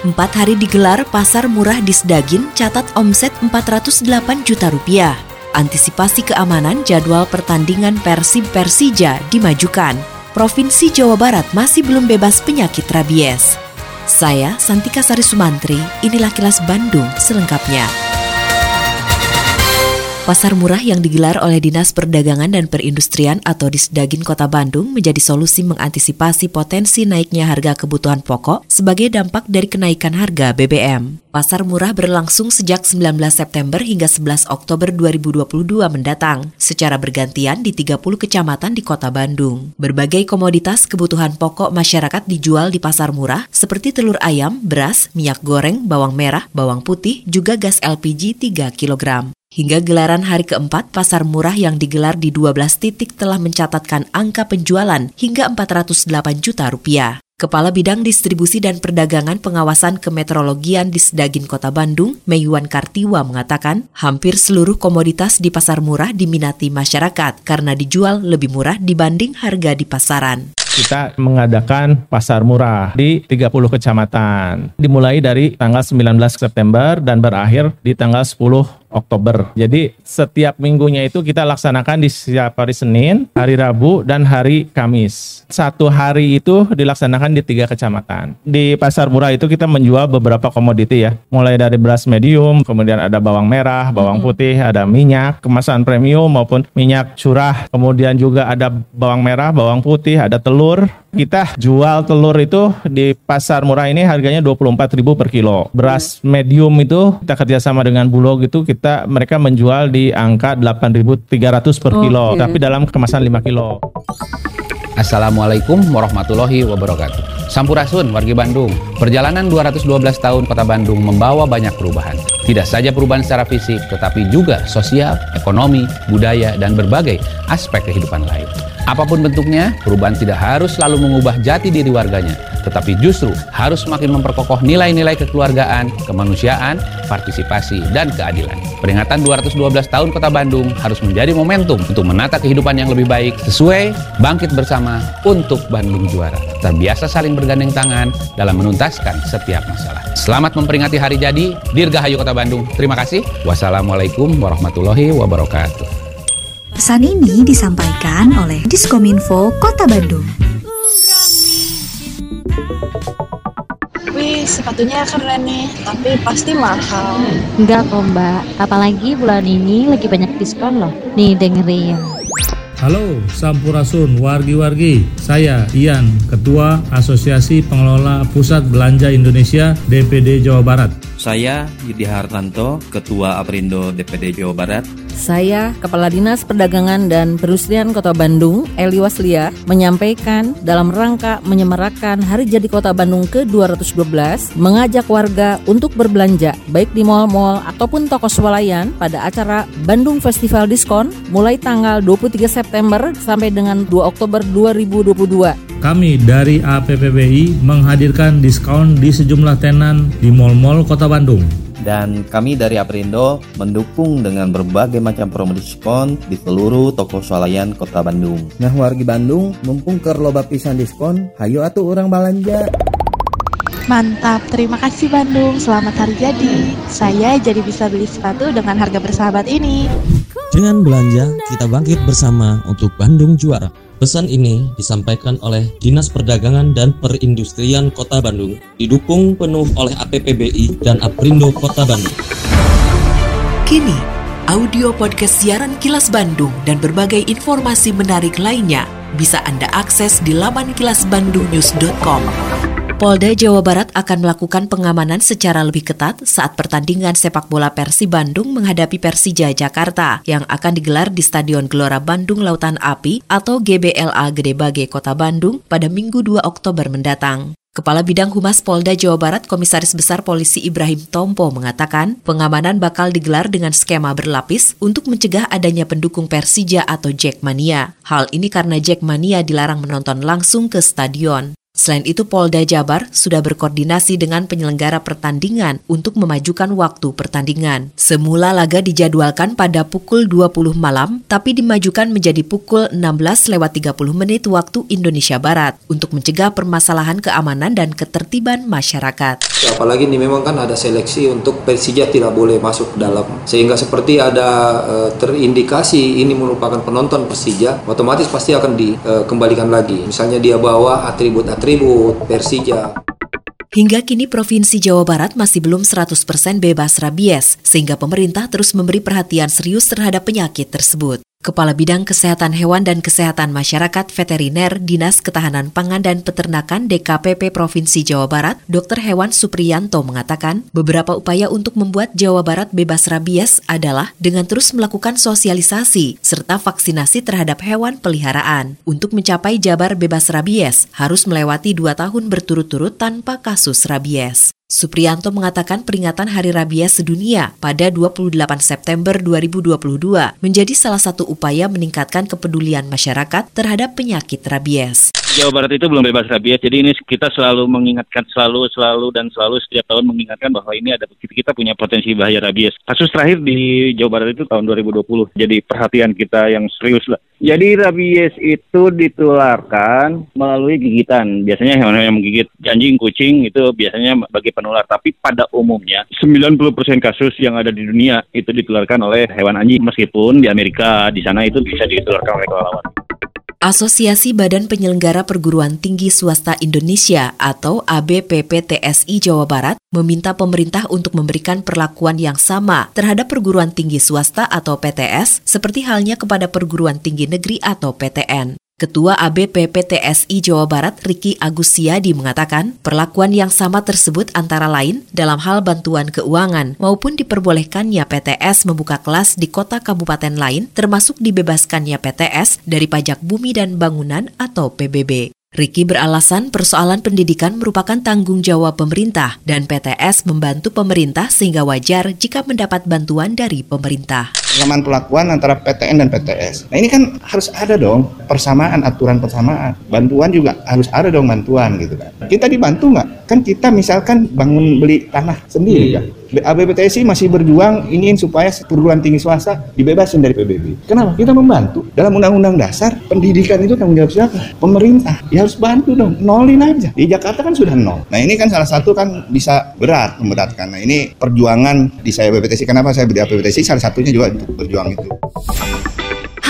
Empat hari digelar pasar murah di Sedagin catat omset 408 juta rupiah. Antisipasi keamanan jadwal pertandingan Persib Persija dimajukan. Provinsi Jawa Barat masih belum bebas penyakit rabies. Saya Santika Sari Sumantri, inilah kilas Bandung selengkapnya. Pasar murah yang digelar oleh Dinas Perdagangan dan Perindustrian atau Disdagin Kota Bandung menjadi solusi mengantisipasi potensi naiknya harga kebutuhan pokok sebagai dampak dari kenaikan harga BBM. Pasar murah berlangsung sejak 19 September hingga 11 Oktober 2022 mendatang, secara bergantian di 30 kecamatan di Kota Bandung. Berbagai komoditas kebutuhan pokok masyarakat dijual di pasar murah seperti telur ayam, beras, minyak goreng, bawang merah, bawang putih, juga gas LPG 3 kg. Hingga gelaran hari keempat, pasar murah yang digelar di 12 titik telah mencatatkan angka penjualan hingga 408 juta rupiah. Kepala Bidang Distribusi dan Perdagangan Pengawasan Kemeteorologian di Sedagin Kota Bandung, Meyuan Kartiwa mengatakan, hampir seluruh komoditas di pasar murah diminati masyarakat karena dijual lebih murah dibanding harga di pasaran kita mengadakan pasar murah di 30 kecamatan. Dimulai dari tanggal 19 September dan berakhir di tanggal 10 Oktober. Jadi setiap minggunya itu kita laksanakan di setiap hari Senin, hari Rabu, dan hari Kamis. Satu hari itu dilaksanakan di tiga kecamatan. Di pasar murah itu kita menjual beberapa komoditi ya, mulai dari beras medium, kemudian ada bawang merah, bawang putih, ada minyak, kemasan premium maupun minyak curah, kemudian juga ada bawang merah, bawang putih, ada telur, kita jual telur itu di pasar murah ini harganya 24.000 per kilo. Beras medium itu kita kerjasama dengan Bulog itu kita mereka menjual di angka 8.300 per kilo, okay. tapi dalam kemasan 5 kilo. Assalamualaikum warahmatullahi wabarakatuh. Sampurasun wargi Bandung. Perjalanan 212 tahun Kota Bandung membawa banyak perubahan. Tidak saja perubahan secara fisik, tetapi juga sosial, ekonomi, budaya, dan berbagai aspek kehidupan lain. Apa pun bentuknya, perubahan tidak harus selalu mengubah jati diri warganya, tetapi justru harus semakin memperkokoh nilai-nilai kekeluargaan, kemanusiaan, partisipasi, dan keadilan. Peringatan 212 tahun Kota Bandung harus menjadi momentum untuk menata kehidupan yang lebih baik sesuai bangkit bersama untuk Bandung juara. Terbiasa saling bergandeng tangan dalam menuntaskan setiap masalah. Selamat memperingati hari jadi Dirgahayu Kota Bandung. Terima kasih. Wassalamualaikum warahmatullahi wabarakatuh. Pesan ini disampaikan oleh Diskominfo Kota Bandung. Wih, sepatunya keren nih, tapi pasti mahal. Enggak kok mbak, apalagi bulan ini lagi banyak diskon loh. Nih dengerin. Halo Sampurasun wargi-wargi, saya Ian, Ketua Asosiasi Pengelola Pusat Belanja Indonesia DPD Jawa Barat. Saya Yudi Hartanto, Ketua Aprindo DPD Jawa Barat. Saya, Kepala Dinas Perdagangan dan Perindustrian Kota Bandung, Eli Waslia, menyampaikan dalam rangka menyemarakan Hari Jadi Kota Bandung ke-212, mengajak warga untuk berbelanja, baik di mal-mal ataupun toko swalayan pada acara Bandung Festival Diskon mulai tanggal 23 September sampai dengan 2 Oktober 2022. Kami dari APPBI menghadirkan diskon di sejumlah tenan di mal-mal Kota Bandung. Dan kami dari Aprindo mendukung dengan berbagai macam promo diskon di seluruh toko swalayan Kota Bandung. Nah wargi Bandung, mumpung ke loba pisan diskon, hayu atuh orang balanja. Mantap, terima kasih Bandung. Selamat hari jadi. Saya jadi bisa beli sepatu dengan harga bersahabat ini. Dengan belanja, kita bangkit bersama untuk Bandung juara. Pesan ini disampaikan oleh Dinas Perdagangan dan Perindustrian Kota Bandung, didukung penuh oleh APPBI dan Aprindo Kota Bandung. Kini, audio podcast siaran Kilas Bandung dan berbagai informasi menarik lainnya bisa Anda akses di laman kilasbandungnews.com. Polda Jawa Barat akan melakukan pengamanan secara lebih ketat saat pertandingan sepak bola Persi Bandung menghadapi Persija Jakarta yang akan digelar di Stadion Gelora Bandung Lautan Api atau GBLA Gede Bage Kota Bandung pada Minggu 2 Oktober mendatang. Kepala Bidang Humas Polda Jawa Barat Komisaris Besar Polisi Ibrahim Tompo mengatakan pengamanan bakal digelar dengan skema berlapis untuk mencegah adanya pendukung Persija atau Jackmania. Hal ini karena Jackmania dilarang menonton langsung ke stadion. Selain itu, Polda Jabar sudah berkoordinasi dengan penyelenggara pertandingan untuk memajukan waktu pertandingan. Semula laga dijadwalkan pada pukul 20 malam, tapi dimajukan menjadi pukul 16 lewat 30 menit waktu Indonesia Barat untuk mencegah permasalahan keamanan dan ketertiban masyarakat. Apalagi ini memang kan ada seleksi untuk Persija tidak boleh masuk dalam, sehingga seperti ada e, terindikasi ini merupakan penonton Persija, otomatis pasti akan dikembalikan lagi. Misalnya dia bawa atribut-atribut atribut Persija. Hingga kini Provinsi Jawa Barat masih belum 100% bebas rabies, sehingga pemerintah terus memberi perhatian serius terhadap penyakit tersebut. Kepala Bidang Kesehatan Hewan dan Kesehatan Masyarakat Veteriner Dinas Ketahanan Pangan dan Peternakan DKPP Provinsi Jawa Barat, Dr. Hewan Supriyanto mengatakan, beberapa upaya untuk membuat Jawa Barat bebas rabies adalah dengan terus melakukan sosialisasi serta vaksinasi terhadap hewan peliharaan. Untuk mencapai Jabar bebas rabies, harus melewati dua tahun berturut-turut tanpa kasus rabies. Supriyanto mengatakan peringatan Hari Rabies Sedunia pada 28 September 2022 menjadi salah satu upaya meningkatkan kepedulian masyarakat terhadap penyakit rabies. Jawa Barat itu belum bebas rabies, jadi ini kita selalu mengingatkan selalu, selalu dan selalu setiap tahun mengingatkan bahwa ini ada kita punya potensi bahaya rabies. Kasus terakhir di Jawa Barat itu tahun 2020, jadi perhatian kita yang serius lah. Jadi rabies itu ditularkan melalui gigitan. Biasanya hewan-hewan yang menggigit anjing, kucing itu biasanya bagi penular. Tapi pada umumnya 90% kasus yang ada di dunia itu ditularkan oleh hewan anjing. Meskipun di Amerika di sana itu bisa ditularkan oleh kelelawar. Asosiasi Badan Penyelenggara Perguruan Tinggi Swasta Indonesia atau ABPPTSI Jawa Barat meminta pemerintah untuk memberikan perlakuan yang sama terhadap perguruan tinggi swasta atau PTS seperti halnya kepada perguruan tinggi negeri atau PTN. Ketua ABPPTSI Jawa Barat Riki Agus Siadi mengatakan perlakuan yang sama tersebut antara lain dalam hal bantuan keuangan maupun diperbolehkannya PTS membuka kelas di kota kabupaten lain termasuk dibebaskannya PTS dari pajak bumi dan bangunan atau PBB. Riki beralasan persoalan pendidikan merupakan tanggung jawab pemerintah dan PTS membantu pemerintah sehingga wajar jika mendapat bantuan dari pemerintah persamaan perlakuan antara PTN dan PTS. Nah ini kan harus ada dong persamaan aturan persamaan. Bantuan juga harus ada dong bantuan gitu kan. Kita dibantu nggak? Kan kita misalkan bangun beli tanah sendiri kan. ABPTSI masih berjuang ingin supaya perguruan tinggi swasta dibebasin dari PBB. Kenapa? Kita membantu. Dalam Undang-Undang Dasar, pendidikan itu tanggung jawab siapa? Pemerintah. Ya harus bantu dong. Nolin aja. Di Jakarta kan sudah nol. Nah ini kan salah satu kan bisa berat memberatkan. Nah ini perjuangan di saya BPTSI. Kenapa saya beli ABPTSI? Salah satunya juga berjuang itu.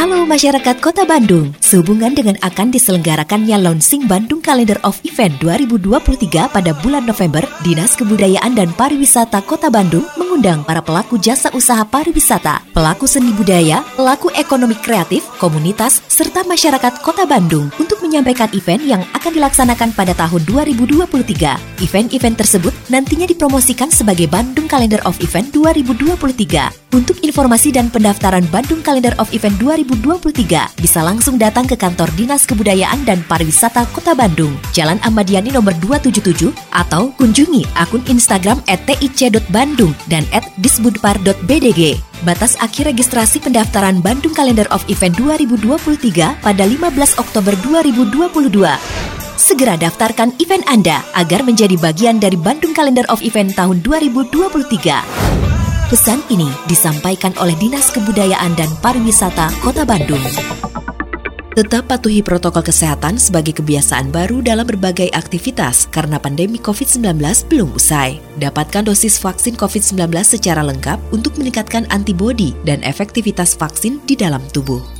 Halo masyarakat Kota Bandung, sehubungan dengan akan diselenggarakannya launching Bandung Calendar of Event 2023 pada bulan November, Dinas Kebudayaan dan Pariwisata Kota Bandung mengundang para pelaku jasa usaha pariwisata, pelaku seni budaya, pelaku ekonomi kreatif, komunitas, serta masyarakat Kota Bandung untuk menyampaikan event yang akan dilaksanakan pada tahun 2023. Event-event tersebut nantinya dipromosikan sebagai Bandung Calendar of Event 2023. Untuk informasi dan pendaftaran Bandung Calendar of Event 2023, bisa langsung datang ke kantor Dinas Kebudayaan dan Pariwisata Kota Bandung, Jalan Ahmad nomor 277, atau kunjungi akun Instagram @tic.bandung dan @disbudpar.bdg. Batas akhir registrasi pendaftaran Bandung Calendar of Event 2023 pada 15 Oktober 2022. Segera daftarkan event Anda agar menjadi bagian dari Bandung Calendar of Event tahun 2023. Pesan ini disampaikan oleh Dinas Kebudayaan dan Pariwisata Kota Bandung. Tetap patuhi protokol kesehatan sebagai kebiasaan baru dalam berbagai aktivitas karena pandemi COVID-19 belum usai. Dapatkan dosis vaksin COVID-19 secara lengkap untuk meningkatkan antibodi dan efektivitas vaksin di dalam tubuh.